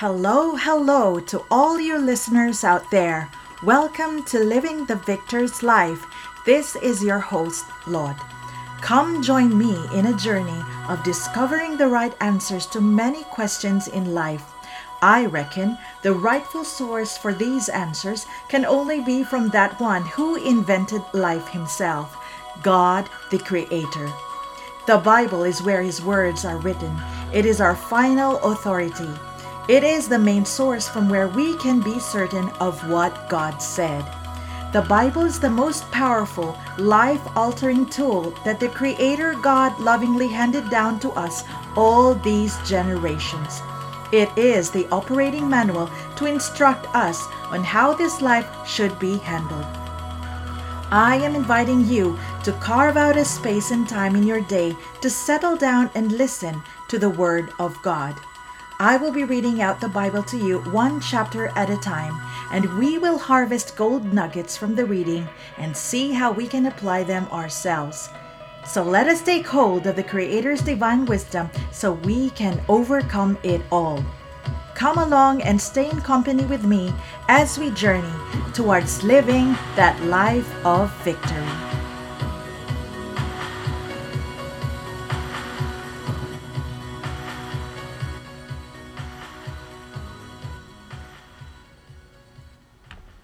Hello, hello to all you listeners out there. Welcome to Living the Victor's Life. This is your host, Lot. Come join me in a journey of discovering the right answers to many questions in life. I reckon the rightful source for these answers can only be from that one who invented life himself God the Creator. The Bible is where His words are written, it is our final authority. It is the main source from where we can be certain of what God said. The Bible is the most powerful, life altering tool that the Creator God lovingly handed down to us all these generations. It is the operating manual to instruct us on how this life should be handled. I am inviting you to carve out a space and time in your day to settle down and listen to the Word of God. I will be reading out the Bible to you one chapter at a time, and we will harvest gold nuggets from the reading and see how we can apply them ourselves. So let us take hold of the Creator's divine wisdom so we can overcome it all. Come along and stay in company with me as we journey towards living that life of victory.